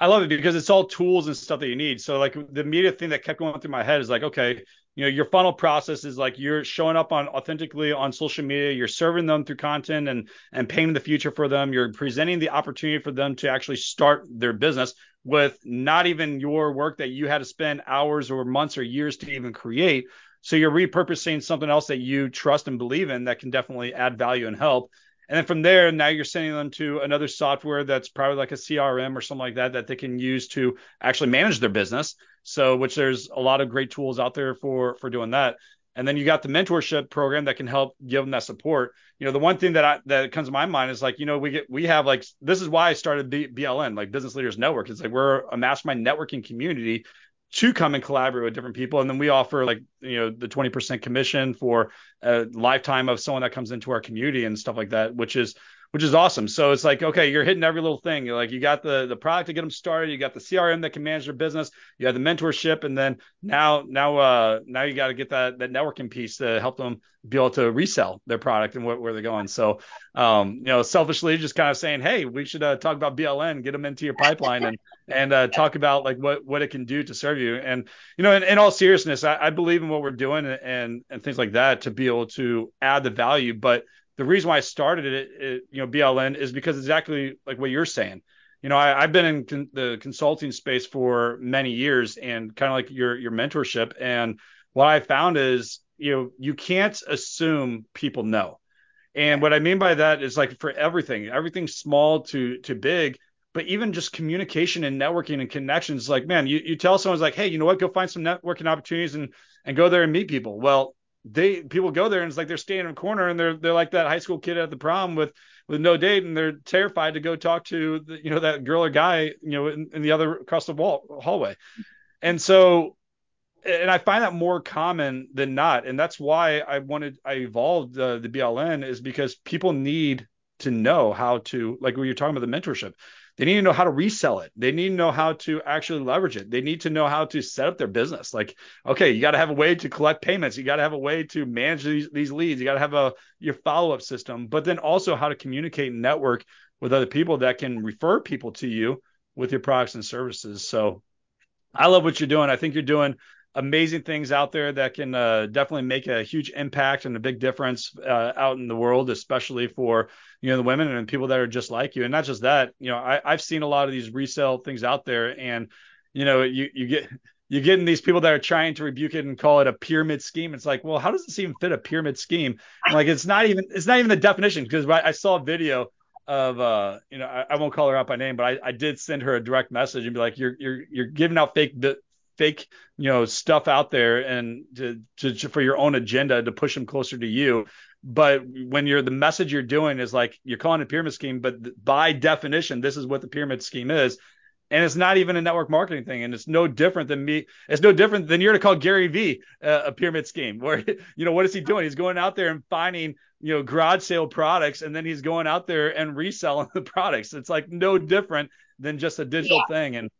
I love it because it's all tools and stuff that you need. So like the immediate thing that kept going through my head is like, okay, you know, your funnel process is like you're showing up on authentically on social media, you're serving them through content and and painting the future for them. You're presenting the opportunity for them to actually start their business with not even your work that you had to spend hours or months or years to even create. So you're repurposing something else that you trust and believe in that can definitely add value and help. And then from there, now you're sending them to another software that's probably like a CRM or something like that that they can use to actually manage their business. So, which there's a lot of great tools out there for for doing that. And then you got the mentorship program that can help give them that support. You know, the one thing that I that comes to my mind is like, you know, we get we have like this is why I started B, BLN, like Business Leaders Network. It's like we're a mastermind networking community to come and collaborate with different people. And then we offer like, you know, the 20% commission for a lifetime of someone that comes into our community and stuff like that, which is which is awesome. So it's like, okay, you're hitting every little thing. You're like, you got the the product to get them started, you got the CRM that can manage their business, you have the mentorship, and then now now uh now you got to get that that networking piece to help them be able to resell their product and where, where they're going. So um, you know, selfishly just kind of saying, hey, we should uh, talk about BLN, get them into your pipeline and and uh, talk about like what what it can do to serve you. And you know, in, in all seriousness, I, I believe in what we're doing and and things like that to be able to add the value, but the reason why I started it, it, you know, BLN is because exactly like what you're saying. You know, I, have been in con- the consulting space for many years, and kind of like your your mentorship. And what I found is, you know, you can't assume people know. And what I mean by that is like for everything, everything small to to big, but even just communication and networking and connections. Like, man, you, you tell someone's like, hey, you know what, go find some networking opportunities and and go there and meet people. Well, they people go there and it's like they're standing in a corner and they're they're like that high school kid at the prom with with no date and they're terrified to go talk to the, you know that girl or guy you know in, in the other across the wall hallway. And so and I find that more common than not. And that's why I wanted I evolved the BLN is because people need to know how to like when you're talking about the mentorship they need to know how to resell it. They need to know how to actually leverage it. They need to know how to set up their business. Like, okay, you got to have a way to collect payments. You got to have a way to manage these, these leads. You got to have a your follow up system, but then also how to communicate and network with other people that can refer people to you with your products and services. So I love what you're doing. I think you're doing amazing things out there that can uh, definitely make a huge impact and a big difference uh, out in the world, especially for you know the women and people that are just like you. And not just that, you know, I, I've seen a lot of these resale things out there, and you know, you you get you're getting these people that are trying to rebuke it and call it a pyramid scheme. It's like, well, how does this even fit a pyramid scheme? Like, it's not even it's not even the definition because I saw a video of uh you know I, I, won't call her out by name but I, I did send her a direct message and be like you're you're you're giving out fake fake you know stuff out there and to, to, for your own agenda to push them closer to you. But when you're the message you're doing is like you're calling it a pyramid scheme but by definition this is what the pyramid scheme is. And it's not even a network marketing thing. And it's no different than me. It's no different than you're to call gary vee uh, a pyramid scheme where you know what is he doing? He's going out there and finding you know garage sale products and then he's going out there and reselling the products. It's like no different than just a digital yeah. thing. And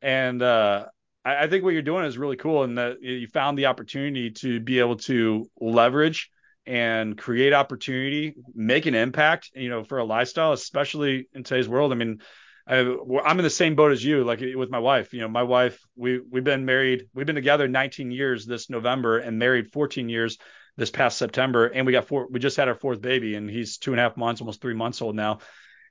and uh I, I think what you're doing is really cool and that you found the opportunity to be able to leverage and create opportunity, make an impact, you know, for a lifestyle, especially in today's world. I mean, I, am in the same boat as you, like with my wife. You know, my wife, we we've been married, we've been together 19 years this November, and married 14 years this past September, and we got four. We just had our fourth baby, and he's two and a half months, almost three months old now.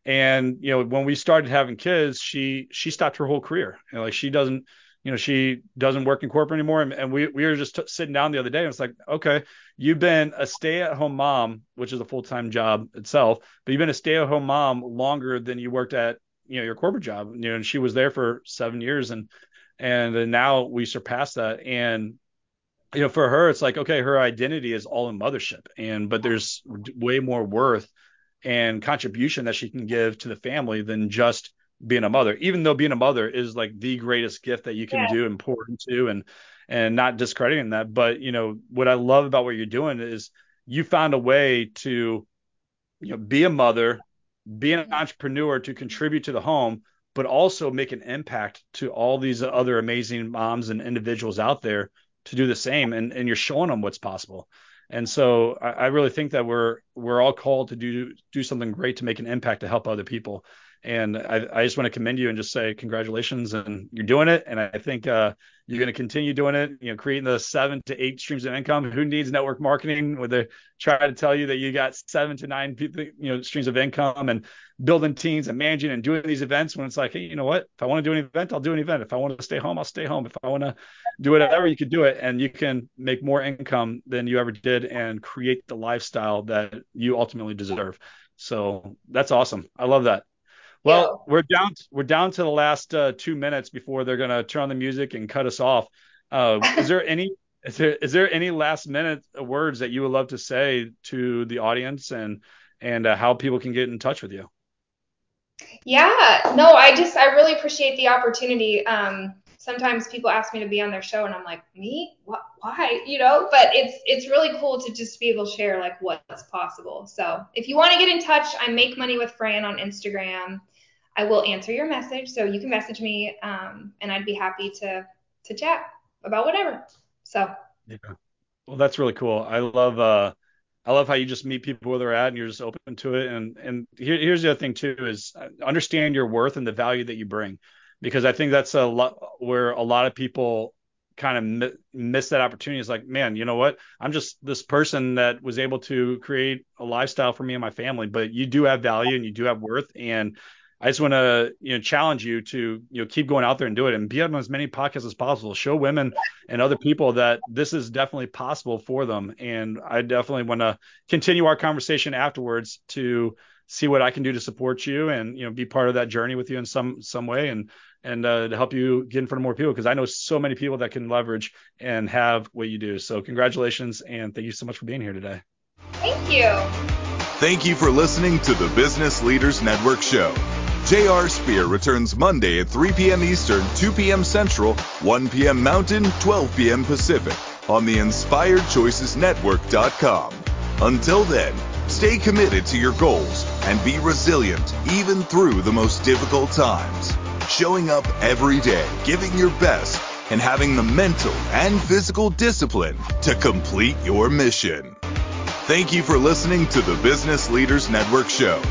And you know, when we started having kids, she she stopped her whole career. You know, like she doesn't you know, she doesn't work in corporate anymore. And, and we, we were just t- sitting down the other day and it's like, okay, you've been a stay at home mom, which is a full time job itself, but you've been a stay at home mom longer than you worked at, you know, your corporate job. You know, and she was there for seven years and, and now we surpassed that. And, you know, for her, it's like, okay, her identity is all in mothership. And, but there's way more worth and contribution that she can give to the family than just being a mother, even though being a mother is like the greatest gift that you can yeah. do and pour into and and not discrediting that. But you know, what I love about what you're doing is you found a way to, you know, be a mother, be an entrepreneur to contribute to the home, but also make an impact to all these other amazing moms and individuals out there to do the same. And and you're showing them what's possible. And so I, I really think that we're we're all called to do do something great to make an impact to help other people. And I, I, just want to commend you and just say congratulations and you're doing it. And I think uh, you're going to continue doing it, you know, creating the seven to eight streams of income. Who needs network marketing where they try to tell you that you got seven to nine people, you know, streams of income and building teams and managing and doing these events when it's like, hey, you know what? If I want to do an event, I'll do an event. If I want to stay home, I'll stay home. If I want to do whatever, you could do it. And you can make more income than you ever did and create the lifestyle that you ultimately deserve. So that's awesome. I love that. Well, yeah. we're down we're down to the last uh, two minutes before they're gonna turn on the music and cut us off. Uh, is there any is there is there any last minute words that you would love to say to the audience and and uh, how people can get in touch with you? Yeah, no, I just I really appreciate the opportunity. Um, sometimes people ask me to be on their show and I'm like, me? What, why? You know, but it's it's really cool to just be able to share like what's possible. So if you want to get in touch, I make money with Fran on Instagram. I will answer your message, so you can message me, um, and I'd be happy to to chat about whatever. So. Yeah. Well, that's really cool. I love uh, I love how you just meet people where they're at and you're just open to it. And and here, here's the other thing too is understand your worth and the value that you bring, because I think that's a lot where a lot of people kind of miss that opportunity. It's like, man, you know what? I'm just this person that was able to create a lifestyle for me and my family, but you do have value and you do have worth. And I just want to you know challenge you to you know keep going out there and do it and be on as many podcasts as possible. Show women and other people that this is definitely possible for them. And I definitely want to continue our conversation afterwards to see what I can do to support you and you know be part of that journey with you in some some way. And and uh, to help you get in front of more people because I know so many people that can leverage and have what you do. So congratulations and thank you so much for being here today. Thank you. Thank you for listening to the Business Leaders Network show. J.R. Spear returns Monday at 3 p.m. Eastern, 2 p.m. Central, 1 p.m. Mountain, 12 p.m. Pacific on the InspiredChoicesNetwork.com. Until then, stay committed to your goals and be resilient even through the most difficult times. Showing up every day, giving your best, and having the mental and physical discipline to complete your mission. Thank you for listening to the Business Leaders Network show.